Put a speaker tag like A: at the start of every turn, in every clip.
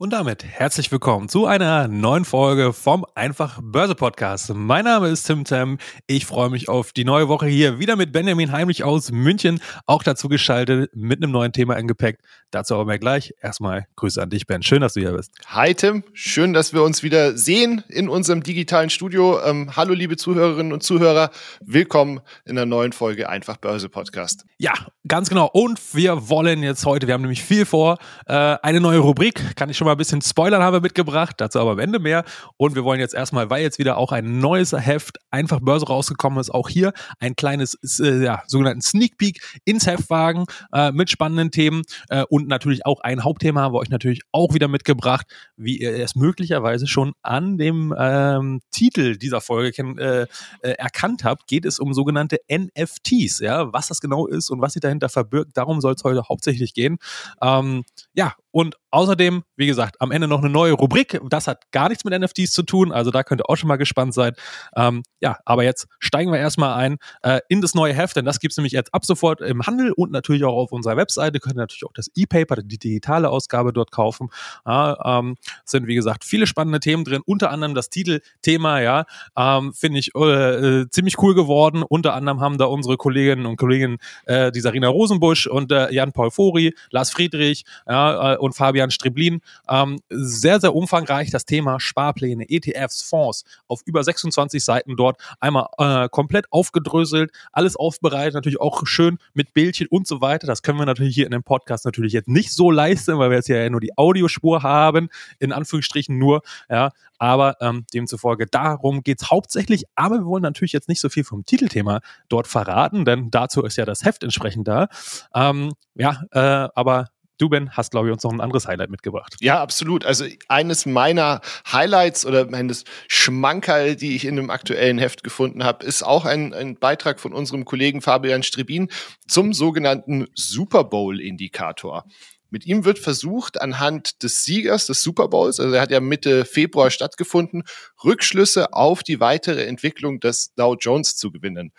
A: Und damit herzlich willkommen zu einer neuen Folge vom Einfach Börse Podcast. Mein Name ist Tim Tam. Ich freue mich auf die neue Woche hier wieder mit Benjamin Heimlich aus München, auch dazu geschaltet mit einem neuen Thema im Gepäck. Dazu aber mehr gleich. Erstmal Grüße an dich, Ben. Schön, dass du hier bist.
B: Hi Tim, schön, dass wir uns wieder sehen in unserem digitalen Studio. Ähm, hallo liebe Zuhörerinnen und Zuhörer, willkommen in der neuen Folge Einfach Börse Podcast.
A: Ja, ganz genau. Und wir wollen jetzt heute, wir haben nämlich viel vor, äh, eine neue Rubrik, kann ich schon mal ein bisschen spoilern, haben wir mitgebracht, dazu aber am Ende mehr. Und wir wollen jetzt erstmal, weil jetzt wieder auch ein neues Heft einfach Börse rausgekommen ist, auch hier ein kleines, äh, ja, sogenannten Sneak Peek ins Heft wagen äh, mit spannenden Themen äh, und natürlich auch ein Hauptthema haben wir euch natürlich auch wieder mitgebracht, wie ihr es möglicherweise schon an dem ähm, Titel dieser Folge äh, äh, erkannt habt, geht es um sogenannte NFTs, ja, was das genau ist und was sich dahinter verbirgt, darum soll es heute hauptsächlich gehen. Ähm, ja, und außerdem, wie gesagt, am Ende noch eine neue Rubrik. Das hat gar nichts mit NFTs zu tun, also da könnt ihr auch schon mal gespannt sein. Ähm, ja, aber jetzt steigen wir erstmal ein äh, in das neue Heft, denn das gibt es nämlich jetzt ab sofort im Handel und natürlich auch auf unserer Webseite. Könnt ihr natürlich auch das E-Paper, die digitale Ausgabe dort kaufen. Ja, ähm, sind, wie gesagt, viele spannende Themen drin, unter anderem das Titelthema, ja, ähm, finde ich äh, äh, ziemlich cool geworden. Unter anderem haben da unsere Kolleginnen und Kollegen, äh, die Sarina Rosenbusch und äh, Jan-Paul Fori, Lars Friedrich, ja, äh, und Fabian Striblin. Ähm, sehr, sehr umfangreich das Thema Sparpläne, ETFs, Fonds auf über 26 Seiten dort einmal äh, komplett aufgedröselt, alles aufbereitet, natürlich auch schön mit Bildchen und so weiter. Das können wir natürlich hier in dem Podcast natürlich jetzt nicht so leisten, weil wir jetzt ja nur die Audiospur haben, in Anführungsstrichen nur, ja, aber ähm, demzufolge darum geht es hauptsächlich, aber wir wollen natürlich jetzt nicht so viel vom Titelthema dort verraten, denn dazu ist ja das Heft entsprechend da. Ähm, ja, äh, aber Du, Ben, hast, glaube ich, uns noch ein anderes Highlight mitgebracht.
B: Ja, absolut. Also eines meiner Highlights oder meines Schmankerl, die ich in dem aktuellen Heft gefunden habe, ist auch ein, ein Beitrag von unserem Kollegen Fabian Strebin zum sogenannten Super Bowl-Indikator. Mit ihm wird versucht, anhand des Siegers des Super Bowls, also er hat ja Mitte Februar stattgefunden, Rückschlüsse auf die weitere Entwicklung des Dow Jones zu gewinnen.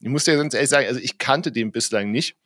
B: Ich muss dir ganz ehrlich sagen, also ich kannte den bislang nicht.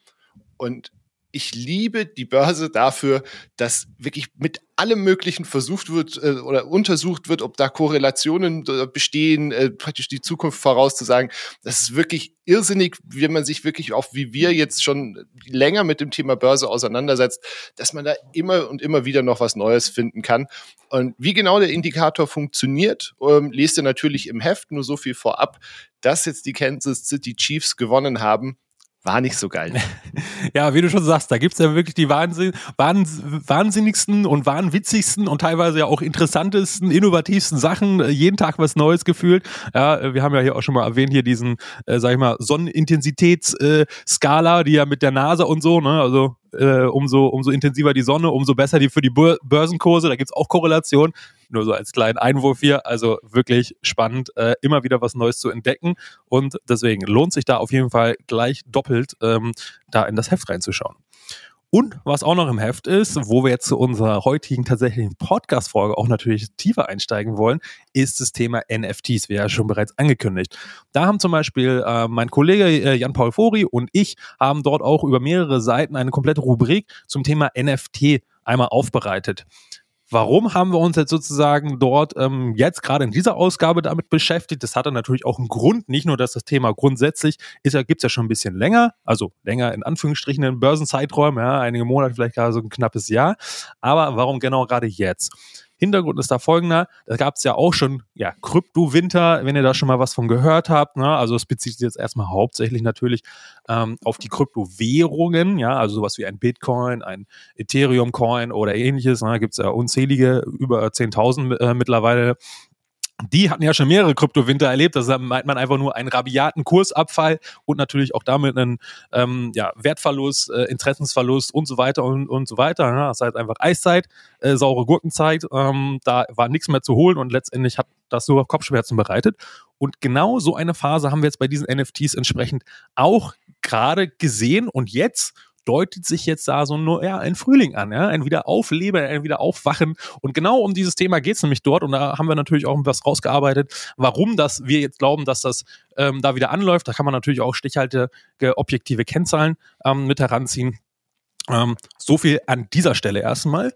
B: Und ich liebe die Börse dafür, dass wirklich mit allem Möglichen versucht wird äh, oder untersucht wird, ob da Korrelationen äh, bestehen, äh, praktisch die Zukunft vorauszusagen. Das ist wirklich irrsinnig, wenn man sich wirklich auch wie wir jetzt schon länger mit dem Thema Börse auseinandersetzt, dass man da immer und immer wieder noch was Neues finden kann. Und wie genau der Indikator funktioniert, ähm, lest ihr natürlich im Heft, nur so viel vorab, dass jetzt die Kansas City Chiefs gewonnen haben war nicht so geil.
A: ja, wie du schon sagst, da gibt es ja wirklich die Wahnsinn, wahnsinnigsten und wahnwitzigsten und teilweise ja auch interessantesten, innovativsten Sachen. Äh, jeden Tag was Neues gefühlt. Ja, äh, wir haben ja hier auch schon mal erwähnt, hier diesen, äh, sag ich mal, Sonnenintensitätsskala, äh, die ja mit der NASA und so, ne, also äh, umso, umso intensiver die Sonne, umso besser die für die Börsenkurse. Da gibt's auch Korrelationen. Nur so als kleinen Einwurf hier. Also wirklich spannend, äh, immer wieder was Neues zu entdecken. Und deswegen lohnt sich da auf jeden Fall gleich doppelt, ähm, da in das Heft reinzuschauen. Und was auch noch im Heft ist, wo wir jetzt zu unserer heutigen tatsächlichen Podcast-Folge auch natürlich tiefer einsteigen wollen, ist das Thema NFTs, wie ja schon bereits angekündigt. Da haben zum Beispiel äh, mein Kollege äh, Jan-Paul Fori und ich haben dort auch über mehrere Seiten eine komplette Rubrik zum Thema NFT einmal aufbereitet. Warum haben wir uns jetzt sozusagen dort ähm, jetzt gerade in dieser Ausgabe damit beschäftigt? Das hatte natürlich auch einen Grund, nicht nur, dass das Thema grundsätzlich ist, ja, gibt's ja schon ein bisschen länger, also länger in Anführungsstrichen in Börsenzeiträumen, ja, einige Monate, vielleicht gerade so ein knappes Jahr. Aber warum genau gerade jetzt? Hintergrund ist da folgender. Da gab es ja auch schon ja, Krypto-Winter, wenn ihr da schon mal was von gehört habt. Ne? Also es bezieht sich jetzt erstmal hauptsächlich natürlich ähm, auf die Kryptowährungen, ja, also sowas wie ein Bitcoin, ein Ethereum-Coin oder ähnliches. Ne? Da gibt es ja unzählige, über 10.000 äh, mittlerweile die hatten ja schon mehrere Kryptowinter erlebt. Da meint man einfach nur einen rabiaten Kursabfall und natürlich auch damit einen ähm, ja, Wertverlust, äh, Interessensverlust und so weiter und, und so weiter. Ja, das heißt einfach Eiszeit, äh, saure Gurkenzeit. Ähm, da war nichts mehr zu holen und letztendlich hat das nur Kopfschmerzen bereitet. Und genau so eine Phase haben wir jetzt bei diesen NFTs entsprechend auch gerade gesehen und jetzt deutet sich jetzt da so nur, ja, ein Frühling an, ja, ein Wiederaufleben, ein Wiederaufwachen. Und genau um dieses Thema geht es nämlich dort. Und da haben wir natürlich auch was rausgearbeitet, warum das wir jetzt glauben, dass das ähm, da wieder anläuft. Da kann man natürlich auch stichhaltige objektive Kennzahlen ähm, mit heranziehen. Ähm, so viel an dieser Stelle erstmal.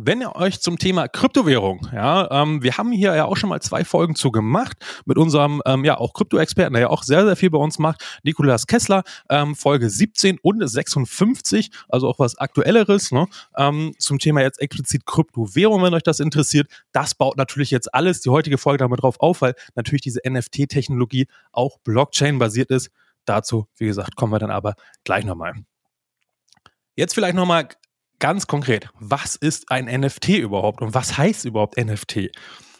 A: Wenn ihr euch zum Thema Kryptowährung, ja, ähm, wir haben hier ja auch schon mal zwei Folgen zu gemacht mit unserem, ähm, ja, auch Krypto-Experten, der ja auch sehr, sehr viel bei uns macht, Nikolas Kessler, ähm, Folge 17 und 56, also auch was Aktuelleres, ne, ähm, zum Thema jetzt explizit Kryptowährung, wenn euch das interessiert. Das baut natürlich jetzt alles, die heutige Folge damit drauf auf, weil natürlich diese NFT-Technologie auch Blockchain-basiert ist. Dazu, wie gesagt, kommen wir dann aber gleich nochmal. Jetzt vielleicht nochmal ganz konkret, was ist ein NFT überhaupt und was heißt überhaupt NFT?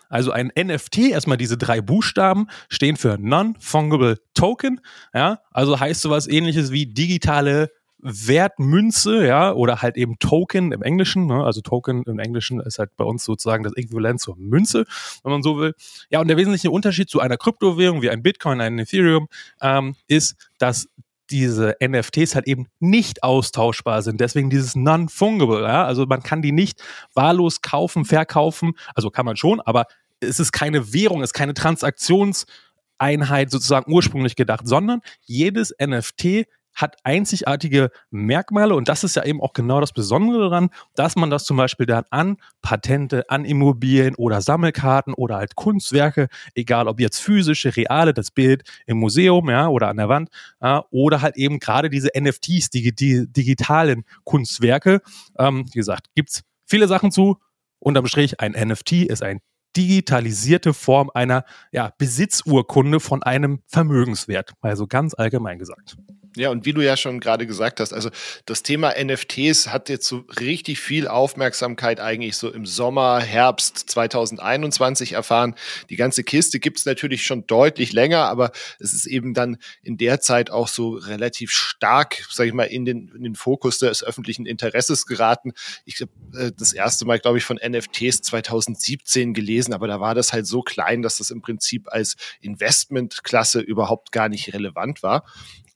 A: Also ein NFT, erstmal diese drei Buchstaben, stehen für Non-Fungible Token. Ja, also heißt sowas ähnliches wie digitale Wertmünze, ja, oder halt eben Token im Englischen. Ne? Also Token im Englischen ist halt bei uns sozusagen das Äquivalent zur Münze, wenn man so will. Ja, und der wesentliche Unterschied zu einer Kryptowährung wie ein Bitcoin, ein Ethereum, ähm, ist, dass diese NFTs halt eben nicht austauschbar sind. Deswegen dieses non-fungible. Ja? Also man kann die nicht wahllos kaufen, verkaufen. Also kann man schon, aber es ist keine Währung, es ist keine Transaktionseinheit sozusagen ursprünglich gedacht, sondern jedes NFT hat einzigartige Merkmale und das ist ja eben auch genau das Besondere daran, dass man das zum Beispiel dann an Patente, an Immobilien oder Sammelkarten oder halt Kunstwerke, egal ob jetzt physische, reale, das Bild im Museum, ja, oder an der Wand, ja, oder halt eben gerade diese NFTs, die, die digitalen Kunstwerke. Ähm, wie gesagt, gibt's viele Sachen zu. Unterm Strich, ein NFT ist ein digitalisierte Form einer ja, Besitzurkunde von einem Vermögenswert, also ganz allgemein gesagt.
B: Ja, und wie du ja schon gerade gesagt hast, also das Thema NFTs hat jetzt so richtig viel Aufmerksamkeit eigentlich so im Sommer, Herbst 2021 erfahren. Die ganze Kiste gibt es natürlich schon deutlich länger, aber es ist eben dann in der Zeit auch so relativ stark, sage ich mal, in den, in den Fokus des öffentlichen Interesses geraten. Ich habe äh, das erste Mal, glaube ich, von NFTs 2017 gelesen, aber da war das halt so klein, dass das im Prinzip als Investmentklasse überhaupt gar nicht relevant war.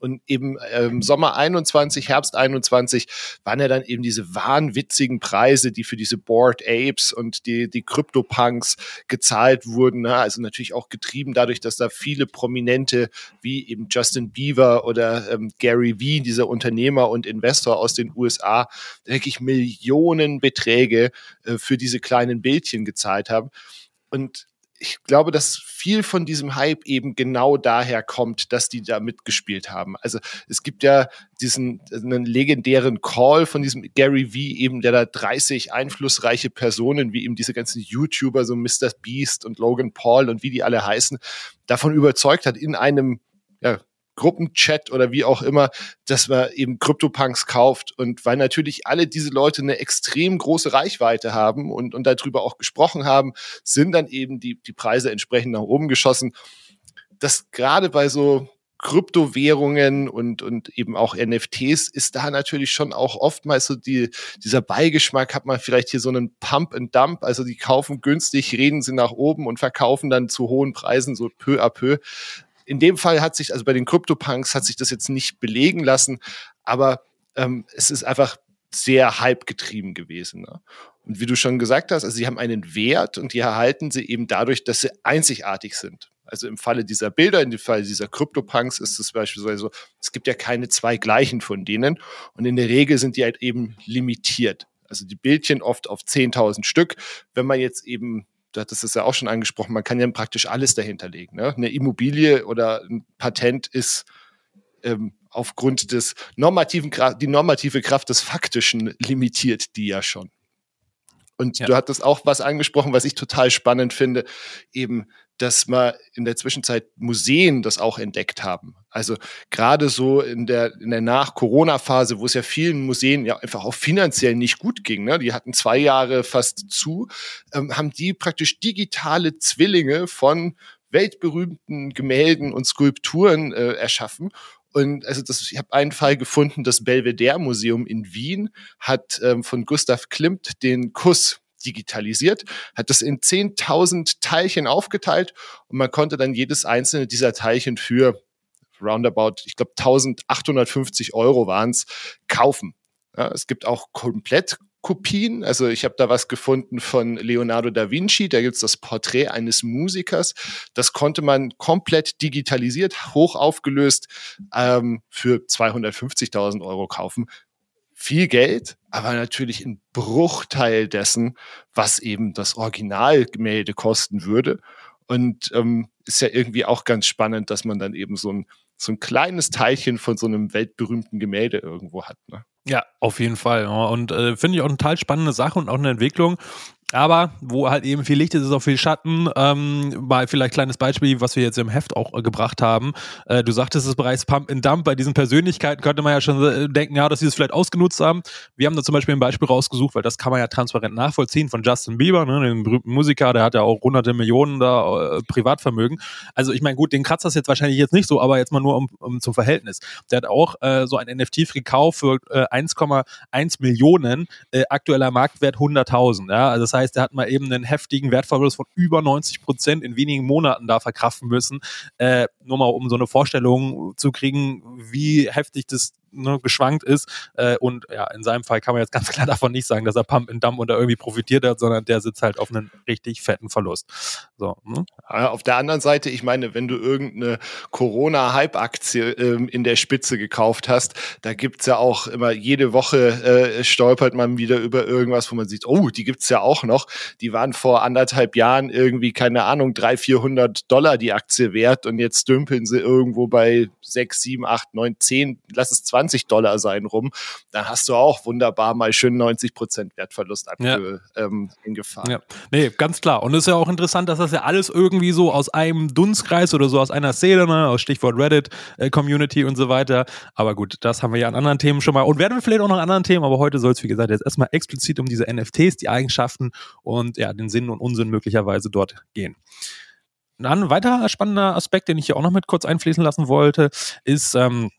B: Und eben ähm, Sommer 21, Herbst 21 waren ja dann eben diese wahnwitzigen Preise, die für diese Board Apes und die, die Crypto-Punks gezahlt wurden. Ne? Also natürlich auch getrieben dadurch, dass da viele Prominente wie eben Justin Bieber oder ähm, Gary Vee, dieser Unternehmer und Investor aus den USA, wirklich Millionenbeträge äh, für diese kleinen Bildchen gezahlt haben. Und ich glaube, dass viel von diesem Hype eben genau daher kommt, dass die da mitgespielt haben. Also es gibt ja diesen einen legendären Call von diesem Gary V eben, der da 30 einflussreiche Personen, wie eben diese ganzen YouTuber, so Mr. Beast und Logan Paul und wie die alle heißen, davon überzeugt hat, in einem ja, Gruppenchat oder wie auch immer, dass man eben CryptoPunks kauft. Und weil natürlich alle diese Leute eine extrem große Reichweite haben und, und darüber auch gesprochen haben, sind dann eben die, die Preise entsprechend nach oben geschossen. Das gerade bei so Kryptowährungen und, und eben auch NFTs ist da natürlich schon auch oftmals so die, dieser Beigeschmack, hat man vielleicht hier so einen Pump and Dump, also die kaufen günstig, reden sie nach oben und verkaufen dann zu hohen Preisen so peu à peu in dem Fall hat sich, also bei den CryptoPunks hat sich das jetzt nicht belegen lassen, aber ähm, es ist einfach sehr hype-getrieben gewesen. Ne? Und wie du schon gesagt hast, also sie haben einen Wert und die erhalten sie eben dadurch, dass sie einzigartig sind. Also im Falle dieser Bilder, in dem Fall dieser CryptoPunks ist es beispielsweise so, es gibt ja keine zwei gleichen von denen und in der Regel sind die halt eben limitiert. Also die Bildchen oft auf 10.000 Stück. Wenn man jetzt eben du hattest es ja auch schon angesprochen, man kann ja praktisch alles dahinter legen. Ne? Eine Immobilie oder ein Patent ist ähm, aufgrund des normativen, die normative Kraft des Faktischen limitiert die ja schon. Und ja. du hattest auch was angesprochen, was ich total spannend finde, eben dass wir in der Zwischenzeit Museen das auch entdeckt haben. Also gerade so in der, in der Nach-Corona-Phase, wo es ja vielen Museen ja einfach auch finanziell nicht gut ging, ne? die hatten zwei Jahre fast zu, ähm, haben die praktisch digitale Zwillinge von weltberühmten Gemälden und Skulpturen äh, erschaffen und also das, ich habe einen Fall gefunden, das Belvedere Museum in Wien hat ähm, von Gustav Klimt den Kuss digitalisiert, hat das in 10.000 Teilchen aufgeteilt und man konnte dann jedes einzelne dieser Teilchen für roundabout, ich glaube 1850 Euro waren es, kaufen. Ja, es gibt auch komplett Kopien. Also ich habe da was gefunden von Leonardo da Vinci. Da gibt's das Porträt eines Musikers. Das konnte man komplett digitalisiert, hoch aufgelöst ähm, für 250.000 Euro kaufen. Viel Geld, aber natürlich ein Bruchteil dessen, was eben das Originalgemälde kosten würde. Und ähm, ist ja irgendwie auch ganz spannend, dass man dann eben so ein, so ein kleines Teilchen von so einem weltberühmten Gemälde irgendwo hat. Ne?
A: Ja, auf jeden Fall. Und äh, finde ich auch eine total spannende Sache und auch eine Entwicklung. Aber wo halt eben viel Licht ist, ist auch viel Schatten. Ähm, mal vielleicht kleines Beispiel, was wir jetzt im Heft auch äh, gebracht haben. Äh, du sagtest es bereits Pump and Dump. Bei diesen Persönlichkeiten könnte man ja schon äh, denken, ja, dass sie es vielleicht ausgenutzt haben. Wir haben da zum Beispiel ein Beispiel rausgesucht, weil das kann man ja transparent nachvollziehen von Justin Bieber, ne, dem berühmten Musiker, der hat ja auch hunderte Millionen da äh, Privatvermögen. Also ich meine, gut, den kratzt das jetzt wahrscheinlich jetzt nicht so, aber jetzt mal nur um, um zum Verhältnis. Der hat auch äh, so ein NFT gekauft für äh, 1,1 Millionen, aktueller Marktwert 100.000. Ja? Also das heißt, heißt, er hat mal eben einen heftigen Wertverlust von über 90 Prozent in wenigen Monaten da verkraften müssen. Äh, nur mal um so eine Vorstellung zu kriegen, wie heftig das ne, geschwankt ist. Äh, und ja, in seinem Fall kann man jetzt ganz klar davon nicht sagen, dass er Pump and Dump da irgendwie profitiert hat, sondern der sitzt halt auf einen richtig fetten Verlust. So,
B: ne? Auf der anderen Seite, ich meine, wenn du irgendeine Corona-Hype-Aktie ähm, in der Spitze gekauft hast, da gibt's ja auch immer jede Woche äh, stolpert man wieder über irgendwas, wo man sieht, oh, die gibt's ja auch noch. Die waren vor anderthalb Jahren irgendwie, keine Ahnung, 300, 400 Dollar die Aktie wert und jetzt dümpeln sie irgendwo bei 6, 7, 8, 9, 10, lass es 20 20 Dollar sein rum, dann hast du auch wunderbar mal schön 90 Prozent Wertverlust abge, ja. ähm, in Gefahr.
A: Ja. Nee, ganz klar. Und es ist ja auch interessant, dass das ja alles irgendwie so aus einem Dunstkreis oder so aus einer Szene, ne, aus Stichwort Reddit, äh, Community und so weiter. Aber gut, das haben wir ja an anderen Themen schon mal und werden wir vielleicht auch noch an anderen Themen, aber heute soll es, wie gesagt, jetzt erstmal explizit um diese NFTs, die Eigenschaften und ja, den Sinn und Unsinn möglicherweise dort gehen. Ein weiterer spannender Aspekt, den ich hier auch noch mit kurz einfließen lassen wollte, ist, ähm,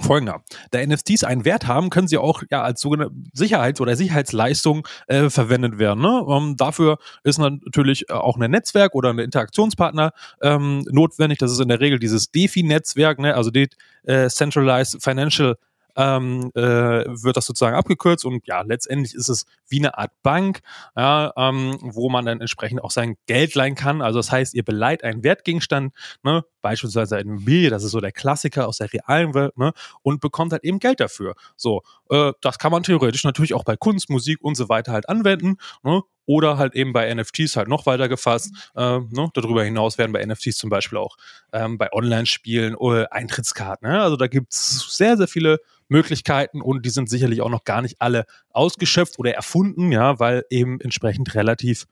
A: folgender. Da NFTs einen Wert haben, können sie auch ja als sogenannte Sicherheits- oder Sicherheitsleistung äh, verwendet werden. Ne? Ähm, dafür ist natürlich äh, auch ein Netzwerk oder ein Interaktionspartner ähm, notwendig. Das ist in der Regel dieses DeFi-Netzwerk, ne? also Decentralized Financial ähm, äh, wird das sozusagen abgekürzt und ja, letztendlich ist es wie eine Art Bank, ja, ähm, wo man dann entsprechend auch sein Geld leihen kann. Also das heißt, ihr beleiht einen Wertgegenstand, ne, beispielsweise eine Immobilie, das ist so der Klassiker aus der realen Welt, ne, und bekommt halt eben Geld dafür. So, äh, das kann man theoretisch natürlich auch bei Kunst, Musik und so weiter halt anwenden, ne, oder halt eben bei NFTs halt noch weiter gefasst. Äh, ne? Darüber hinaus werden bei NFTs zum Beispiel auch ähm, bei Online-Spielen äh, Eintrittskarten. Ne? Also da gibt's sehr, sehr viele Möglichkeiten und die sind sicherlich auch noch gar nicht alle ausgeschöpft oder erfunden, ja, weil eben entsprechend relativ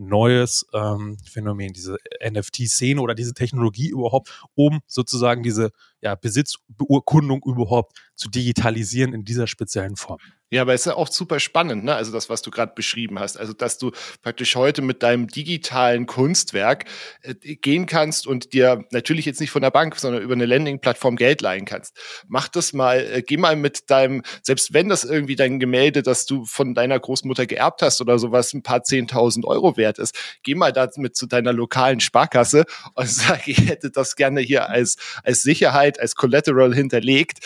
A: neues ähm, Phänomen, diese NFT-Szene oder diese Technologie überhaupt, um sozusagen diese ja, Besitzbeurkundung überhaupt zu digitalisieren in dieser speziellen Form.
B: Ja, aber es ist ja auch super spannend, ne? Also das, was du gerade beschrieben hast. Also, dass du praktisch heute mit deinem digitalen Kunstwerk äh, gehen kannst und dir natürlich jetzt nicht von der Bank, sondern über eine Landing-Plattform Geld leihen kannst. Mach das mal, äh, geh mal mit deinem, selbst wenn das irgendwie dein Gemälde, das du von deiner Großmutter geerbt hast oder sowas, ein paar zehntausend Euro wert ist, geh mal damit zu deiner lokalen Sparkasse und sag, ich hätte das gerne hier als, als Sicherheit, als Collateral hinterlegt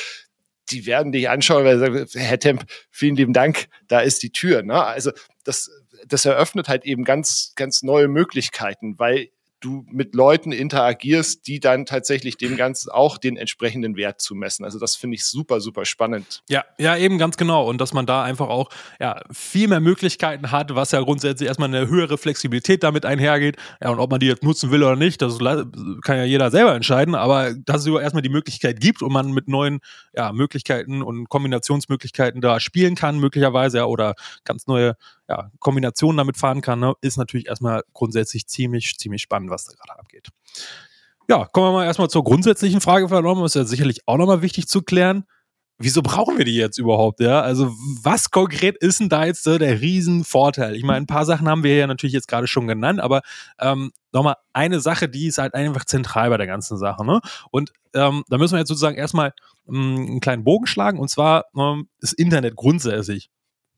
B: die werden dich anschauen, weil sie sagen, Herr Temp, vielen lieben Dank, da ist die Tür. Ne? Also das, das eröffnet halt eben ganz, ganz neue Möglichkeiten, weil du mit Leuten interagierst, die dann tatsächlich dem Ganzen auch den entsprechenden Wert zu messen. Also das finde ich super, super spannend.
A: Ja, ja, eben ganz genau. Und dass man da einfach auch ja, viel mehr Möglichkeiten hat, was ja grundsätzlich erstmal eine höhere Flexibilität damit einhergeht. Ja, und ob man die jetzt nutzen will oder nicht, das kann ja jeder selber entscheiden. Aber dass es erstmal die Möglichkeit gibt und man mit neuen ja, Möglichkeiten und Kombinationsmöglichkeiten da spielen kann, möglicherweise, ja, oder ganz neue ja, Kombinationen damit fahren kann, ne, ist natürlich erstmal grundsätzlich ziemlich, ziemlich spannend, was da gerade abgeht. Ja, kommen wir mal erstmal zur grundsätzlichen Frage vernommen. Ist ja sicherlich auch nochmal wichtig zu klären. Wieso brauchen wir die jetzt überhaupt? Ja, also was konkret ist denn da jetzt so der Riesenvorteil? Ich meine, ein paar Sachen haben wir ja natürlich jetzt gerade schon genannt, aber ähm, nochmal eine Sache, die ist halt einfach zentral bei der ganzen Sache. Ne? Und ähm, da müssen wir jetzt sozusagen erstmal ähm, einen kleinen Bogen schlagen und zwar ähm, das Internet grundsätzlich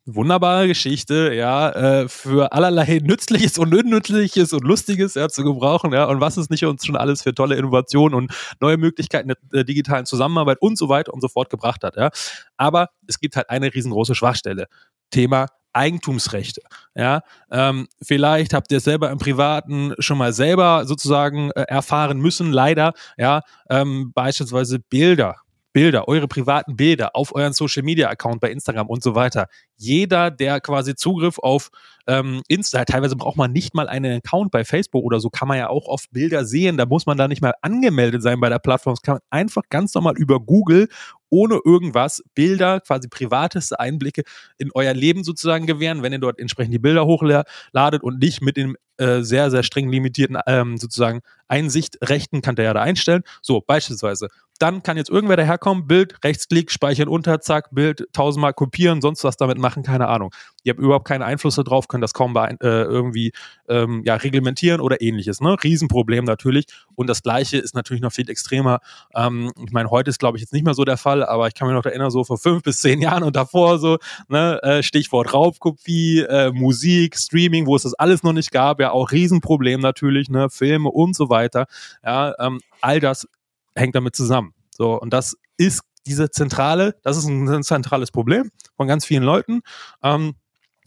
A: wunderbare Geschichte, ja, äh, für allerlei Nützliches und Unnützliches und Lustiges ja, zu gebrauchen, ja, und was es nicht uns schon alles für tolle Innovationen und neue Möglichkeiten der digitalen Zusammenarbeit und so weiter und so fort gebracht hat, ja. Aber es gibt halt eine riesengroße Schwachstelle. Thema Eigentumsrechte. Ja, ähm, vielleicht habt ihr es selber im Privaten schon mal selber sozusagen äh, erfahren müssen, leider. Ja, ähm, beispielsweise Bilder Bilder, eure privaten Bilder auf euren Social Media Account bei Instagram und so weiter. Jeder, der quasi Zugriff auf ähm, Insta, teilweise braucht man nicht mal einen Account bei Facebook oder so, kann man ja auch oft Bilder sehen. Da muss man da nicht mal angemeldet sein bei der Plattform. Das kann man einfach ganz normal über Google ohne irgendwas Bilder, quasi privateste Einblicke in euer Leben sozusagen gewähren, wenn ihr dort entsprechend die Bilder hochladet und nicht mit dem äh, sehr, sehr streng limitierten ähm, sozusagen Einsichtrechten kann der ja da einstellen. So, beispielsweise dann kann jetzt irgendwer daherkommen, Bild, Rechtsklick, speichern unter, zack, Bild, tausendmal kopieren, sonst was damit machen, keine Ahnung. Ihr habt überhaupt keinen Einfluss darauf, könnt das kaum äh, irgendwie ähm, ja, reglementieren oder ähnliches. Ne? Riesenproblem natürlich. Und das Gleiche ist natürlich noch viel extremer. Ähm, ich meine, heute ist, glaube ich, jetzt nicht mehr so der Fall, aber ich kann mich noch erinnern, so vor fünf bis zehn Jahren und davor so, ne, äh, Stichwort Raubkopie, äh, Musik, Streaming, wo es das alles noch nicht gab, ja auch Riesenproblem natürlich, ne, Filme und so weiter. Ja, ähm, all das hängt damit zusammen. So, und das ist diese zentrale, das ist ein, ein zentrales Problem von ganz vielen Leuten. Ähm,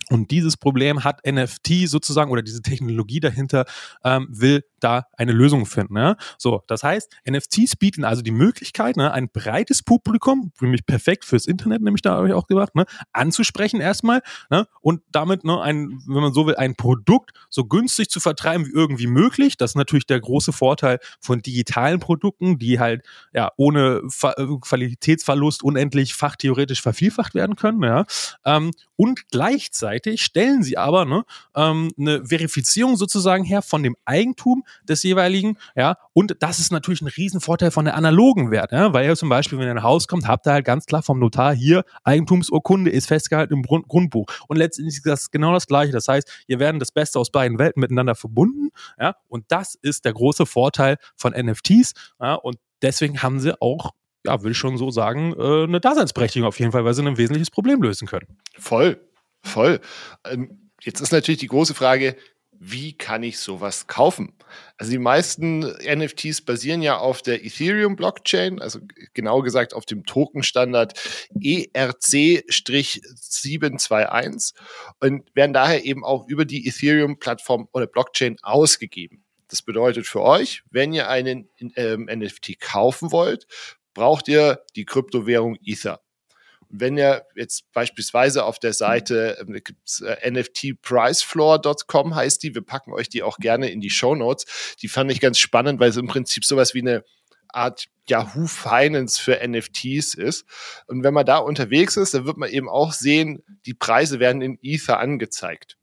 A: und dieses Problem hat NFT sozusagen oder diese Technologie dahinter ähm, will da eine Lösung finden. Ja? So, das heißt, NFTs bieten also die Möglichkeit, ne, ein breites Publikum, nämlich perfekt fürs Internet, nämlich da habe ich auch gesagt, ne, anzusprechen erstmal ne, und damit, ne, ein, wenn man so will, ein Produkt so günstig zu vertreiben wie irgendwie möglich. Das ist natürlich der große Vorteil von digitalen Produkten, die halt ja ohne Fa äh, Qualitätsverlust unendlich fachtheoretisch vervielfacht werden können. Ja? Ähm, und gleichzeitig stellen sie aber ne, ähm, eine Verifizierung sozusagen her von dem Eigentum des jeweiligen, ja, und das ist natürlich ein Riesenvorteil von der analogen Wert, ja, weil ihr zum Beispiel, wenn ihr in ein Haus kommt, habt ihr halt ganz klar vom Notar hier, Eigentumsurkunde ist festgehalten im Grund Grundbuch. Und letztendlich ist das genau das Gleiche. Das heißt, ihr werden das Beste aus beiden Welten miteinander verbunden, ja, und das ist der große Vorteil von NFTs, ja, und deswegen haben sie auch ja, will ich schon so sagen, äh, eine Daseinsberechtigung auf jeden Fall, weil sie ein wesentliches Problem lösen können.
B: Voll, voll. Ähm, jetzt ist natürlich die große Frage, wie kann ich sowas kaufen? Also die meisten NFTs basieren ja auf der Ethereum Blockchain, also genau gesagt auf dem Tokenstandard ERC-721 und werden daher eben auch über die Ethereum Plattform oder Blockchain ausgegeben. Das bedeutet für euch, wenn ihr einen ähm, NFT kaufen wollt, braucht ihr die Kryptowährung Ether wenn ihr jetzt beispielsweise auf der Seite ähm, gibt's, äh, nftpricefloor.com heißt die, wir packen euch die auch gerne in die Show Notes. Die fand ich ganz spannend, weil es im Prinzip sowas wie eine Art Yahoo Finance für NFTs ist. Und wenn man da unterwegs ist, dann wird man eben auch sehen, die Preise werden in Ether angezeigt.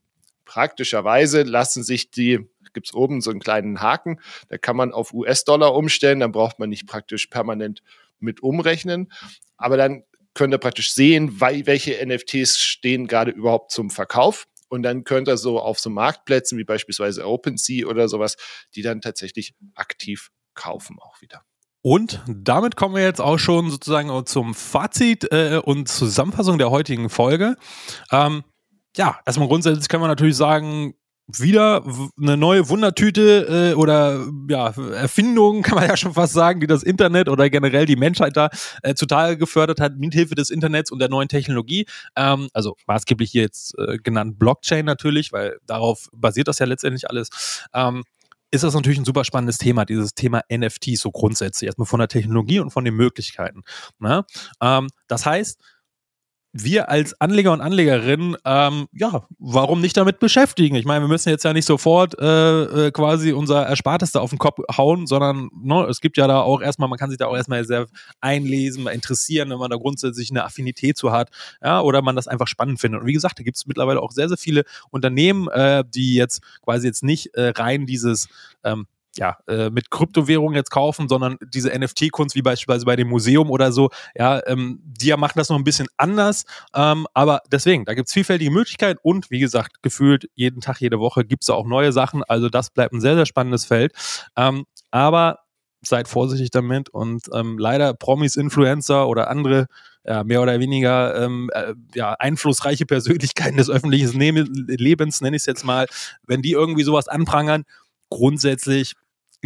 B: Praktischerweise lassen sich die gibt es oben so einen kleinen Haken, da kann man auf US-Dollar umstellen, dann braucht man nicht praktisch permanent mit umrechnen. Aber dann könnt ihr praktisch sehen, welche NFTs stehen gerade überhaupt zum Verkauf. Und dann könnt ihr so auf so Marktplätzen wie beispielsweise OpenSea oder sowas, die dann tatsächlich aktiv kaufen auch wieder.
A: Und damit kommen wir jetzt auch schon sozusagen zum Fazit äh, und Zusammenfassung der heutigen Folge. Ähm, ja, erstmal grundsätzlich können wir natürlich sagen, wieder eine neue Wundertüte äh, oder ja, Erfindung, kann man ja schon fast sagen, die das Internet oder generell die Menschheit da äh, zutage gefördert hat, mit Hilfe des Internets und der neuen Technologie. Ähm, also maßgeblich hier jetzt äh, genannt Blockchain natürlich, weil darauf basiert das ja letztendlich alles. Ähm, ist das natürlich ein super spannendes Thema, dieses Thema NFT so grundsätzlich, erstmal von der Technologie und von den Möglichkeiten. Ne? Ähm, das heißt, wir als Anleger und Anlegerinnen, ähm, ja, warum nicht damit beschäftigen? Ich meine, wir müssen jetzt ja nicht sofort äh, äh, quasi unser Erspartes da auf den Kopf hauen, sondern ne, es gibt ja da auch erstmal, man kann sich da auch erstmal sehr einlesen, interessieren, wenn man da grundsätzlich eine Affinität zu hat, ja, oder man das einfach spannend findet. Und wie gesagt, da gibt es mittlerweile auch sehr, sehr viele Unternehmen, äh, die jetzt quasi jetzt nicht äh, rein dieses ähm, ja, äh, mit Kryptowährungen jetzt kaufen, sondern diese NFT-Kunst, wie beispielsweise bei dem Museum oder so, ja, ähm, die machen das noch ein bisschen anders. Ähm, aber deswegen, da gibt es vielfältige Möglichkeiten und wie gesagt, gefühlt jeden Tag, jede Woche gibt es auch neue Sachen. Also das bleibt ein sehr, sehr spannendes Feld. Ähm, aber seid vorsichtig damit und ähm, leider Promis, Influencer oder andere ja, mehr oder weniger ähm, äh, ja, einflussreiche Persönlichkeiten des öffentlichen Lebens, nenne ich es jetzt mal, wenn die irgendwie sowas anprangern, grundsätzlich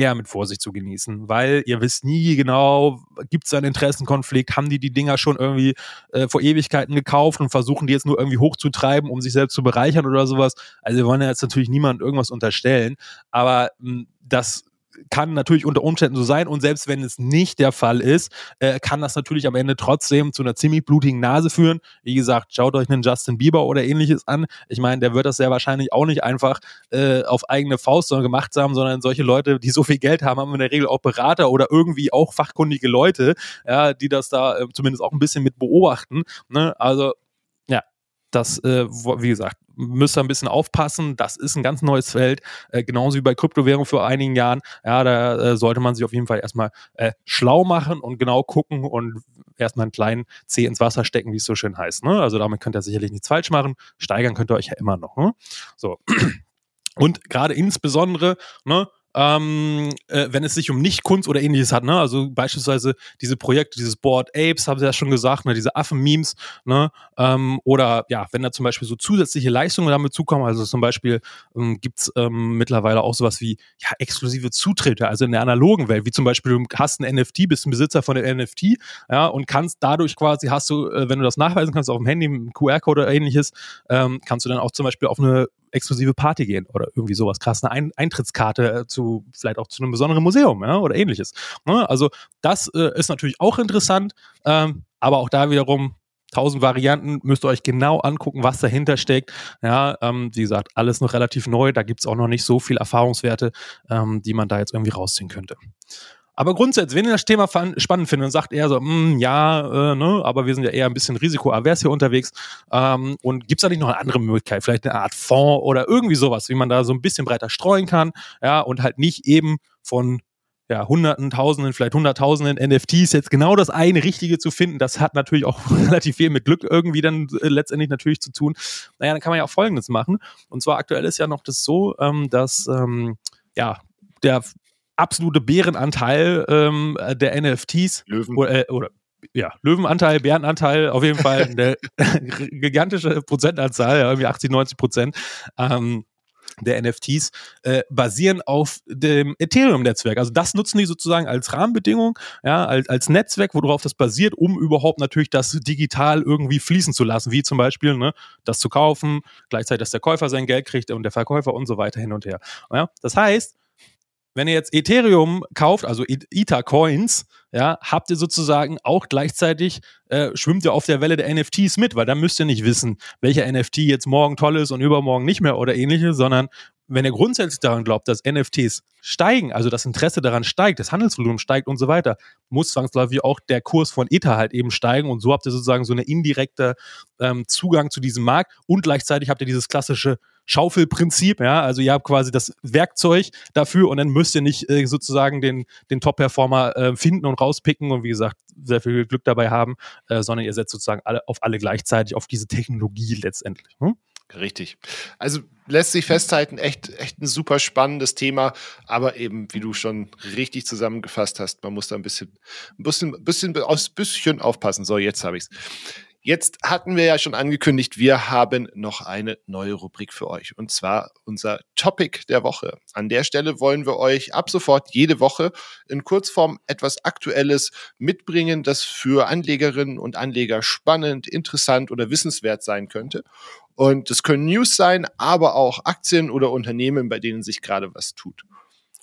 A: eher mit Vorsicht zu genießen, weil ihr wisst nie genau, gibt es einen Interessenkonflikt, haben die die Dinger schon irgendwie äh, vor Ewigkeiten gekauft und versuchen die jetzt nur irgendwie hochzutreiben, um sich selbst zu bereichern oder sowas. Also wir wollen ja jetzt natürlich niemandem irgendwas unterstellen, aber mh, hm, das kann natürlich unter Umständen so sein und selbst wenn es nicht der Fall ist, äh, kann das natürlich am Ende trotzdem zu einer ziemlich blutigen Nase führen. Wie gesagt, schaut euch einen Justin Bieber oder ähnliches an. Ich meine, der wird das sehr wahrscheinlich auch nicht einfach äh, auf eigene Faust gemacht haben, sondern solche Leute, die so viel Geld haben, haben in der Regel auch Berater oder irgendwie auch fachkundige Leute, ja, die das da äh, zumindest auch ein bisschen mit beobachten. Ne? Also das, äh, wie gesagt, müsst ihr ein bisschen aufpassen. Das ist ein ganz neues Feld, äh, genauso wie bei Kryptowährungen vor einigen Jahren. Ja, da äh, sollte man sich auf jeden Fall erstmal äh, schlau machen und genau gucken und erstmal einen kleinen Zeh ins Wasser stecken, wie es so schön heißt. Ne? Also damit könnt ihr sicherlich nichts falsch machen. Steigern könnt ihr euch ja immer noch. Ne? So. Und gerade insbesondere, ne, ähm, äh, wenn es sich um Nicht-Kunst oder ähnliches hat, ne? Also beispielsweise diese Projekte, dieses Board Apes, haben sie ja schon gesagt, ne? diese Affen-Memes, ne? Ähm, oder ja, wenn da zum Beispiel so zusätzliche Leistungen damit zukommen, also zum Beispiel ähm, gibt's ähm, mittlerweile auch sowas wie ja, exklusive Zutritte, also in der analogen Welt, wie zum Beispiel du hast ein NFT, bist ein Besitzer von dem NFT, ja, und kannst dadurch quasi hast du, äh, wenn du das nachweisen kannst auf dem Handy, einen QR-Code oder ähnliches, ähm, kannst du dann auch zum Beispiel auf eine exklusive Party gehen oder irgendwie sowas krass, eine Ein Eintrittskarte äh, zu, vielleicht auch zu einem besonderen Museum ja, oder ähnliches. Ne? Also das äh, ist natürlich auch interessant, ähm, aber auch da wiederum tausend Varianten, müsst ihr euch genau angucken, was dahinter steckt. Ja, ähm, wie gesagt, alles noch relativ neu, da gibt es auch noch nicht so viel Erfahrungswerte, ähm, die man da jetzt irgendwie rausziehen könnte. Aber grundsätzlich, wenn ihr das Thema spannend findet und sagt eher so, mm, ja, äh, ne, aber wir sind ja eher ein bisschen risikoavers hier unterwegs ähm, und gibt es da nicht noch eine andere Möglichkeit, vielleicht eine Art Fonds oder irgendwie sowas, wie man da so ein bisschen breiter streuen kann, ja, und halt nicht eben von ja, Hunderten, Tausenden, vielleicht Hunderttausenden NFTs jetzt genau das eine Richtige zu finden, das hat natürlich auch relativ viel mit Glück irgendwie dann äh, letztendlich natürlich zu tun. Naja, dann kann man ja auch Folgendes machen. Und zwar aktuell ist ja noch das so, ähm, dass ähm, ja, der absolute Bärenanteil ähm, der NFTs
B: Löwen.
A: Oder, äh, oder ja, Löwenanteil, Bärenanteil, auf jeden Fall eine gigantische Prozentanzahl, ja, irgendwie 80, 90 Prozent. Ähm, der NFTs äh, basieren auf dem Ethereum-Netzwerk. Also das nutzen die sozusagen als Rahmenbedingung, ja, als, als Netzwerk, worauf das basiert, um überhaupt natürlich das digital irgendwie fließen zu lassen, wie zum Beispiel ne, das zu kaufen, gleichzeitig, dass der Käufer sein Geld kriegt und der Verkäufer und so weiter hin und her. Ja, das heißt, wenn ihr jetzt Ethereum kauft, also Ether-Coins, ja, habt ihr sozusagen auch gleichzeitig, äh, schwimmt ihr auf der Welle der NFTs mit, weil dann müsst ihr nicht wissen, welcher NFT jetzt morgen toll ist und übermorgen nicht mehr oder ähnliches, sondern wenn ihr grundsätzlich daran glaubt, dass NFTs steigen, also das Interesse daran steigt, das Handelsvolumen steigt und so weiter, muss zwangsläufig auch der Kurs von Ether halt eben steigen und so habt ihr sozusagen so einen indirekten ähm, Zugang zu diesem Markt und gleichzeitig habt ihr dieses klassische Schaufelprinzip, ja, also ihr habt quasi das Werkzeug dafür und dann müsst ihr nicht äh, sozusagen den, den Top-Performer äh, finden und rauspicken und wie gesagt, sehr viel Glück dabei haben, äh, sondern ihr setzt sozusagen alle auf alle gleichzeitig auf diese Technologie letztendlich. Hm?
B: Richtig. Also lässt sich festhalten, echt, echt ein super spannendes Thema, aber eben, wie du schon richtig zusammengefasst hast, man muss da ein bisschen, ein bisschen, bisschen, bisschen aufpassen. So, jetzt habe ich es. Jetzt hatten wir ja schon angekündigt, wir haben noch eine neue Rubrik für euch und zwar unser Topic der Woche. An der Stelle wollen wir euch ab sofort jede Woche in Kurzform etwas Aktuelles mitbringen, das für Anlegerinnen und Anleger spannend, interessant oder wissenswert sein könnte. Und das können News sein, aber auch Aktien oder Unternehmen, bei denen sich gerade was tut.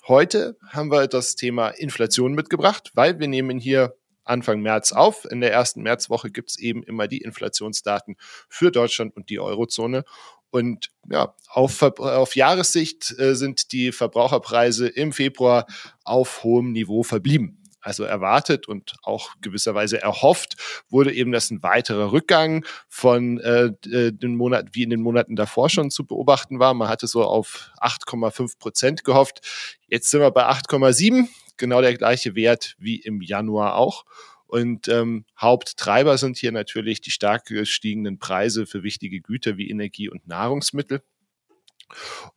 B: Heute haben wir das Thema Inflation mitgebracht, weil wir nehmen hier Anfang März auf. In der ersten Märzwoche gibt es eben immer die Inflationsdaten für Deutschland und die Eurozone. Und ja, auf, auf Jahressicht äh, sind die Verbraucherpreise im Februar auf hohem Niveau verblieben. Also erwartet und auch gewisserweise erhofft wurde eben, dass ein weiterer Rückgang von äh, äh den Monaten, wie in den Monaten davor schon zu beobachten war. Man hatte so auf 8,5 Prozent gehofft. Jetzt sind wir bei 8,7 genau der gleiche Wert wie im Januar auch. Und ähm, Haupttreiber sind hier natürlich die stark gestiegenen Preise für wichtige Güter wie Energie und Nahrungsmittel.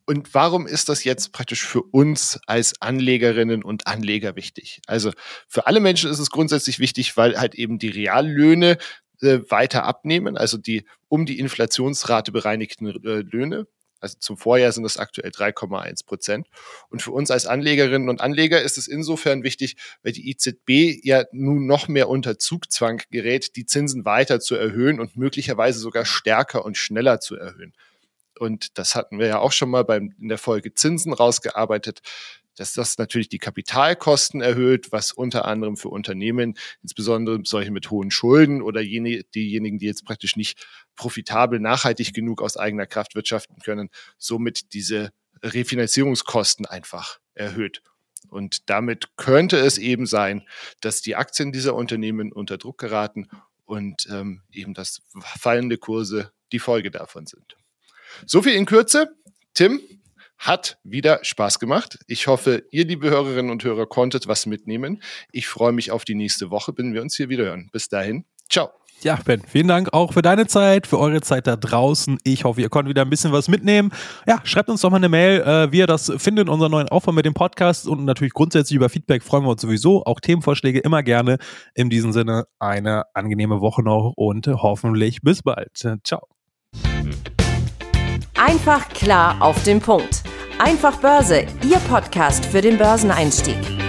B: Und warum ist das jetzt praktisch für uns als Anlegerinnen und Anleger wichtig? Also für alle Menschen ist es grundsätzlich wichtig, weil halt eben die Reallöhne äh, weiter abnehmen, also die um die Inflationsrate bereinigten äh, Löhne. Also zum Vorjahr sind das aktuell 3,1 Prozent. Und für uns als Anlegerinnen und Anleger ist es insofern wichtig, weil die EZB ja nun noch mehr unter Zugzwang gerät, die Zinsen weiter zu erhöhen und möglicherweise sogar stärker und schneller zu erhöhen. Und das hatten wir ja auch schon mal beim, in der Folge Zinsen rausgearbeitet dass das natürlich die Kapitalkosten erhöht, was unter anderem für Unternehmen, insbesondere solche mit hohen Schulden oder jene, diejenigen, die jetzt praktisch nicht profitabel nachhaltig genug aus eigener Kraft wirtschaften können, somit diese Refinanzierungskosten einfach erhöht. Und damit könnte es eben sein, dass die Aktien dieser Unternehmen unter Druck geraten und ähm, eben das fallende Kurse die Folge davon sind. So viel in Kürze. Tim, hat wieder Spaß gemacht. Ich hoffe, ihr, liebe Hörerinnen und Hörer, konntet was mitnehmen. Ich freue mich auf die nächste Woche, wenn wir uns hier wieder hören. Bis dahin, ciao.
A: Ja, Ben, vielen Dank auch für deine Zeit, für eure Zeit da draußen. Ich hoffe, ihr konntet wieder ein bisschen was mitnehmen. Ja, schreibt uns doch mal eine Mail, äh, wie ihr das findet, unseren neuen Aufwand mit dem Podcast und natürlich grundsätzlich über Feedback freuen wir uns sowieso. Auch Themenvorschläge immer gerne. In diesem Sinne eine angenehme Woche noch und hoffentlich bis bald. Ciao.
C: Einfach klar auf den Punkt. Einfach Börse, Ihr Podcast für den Börseneinstieg.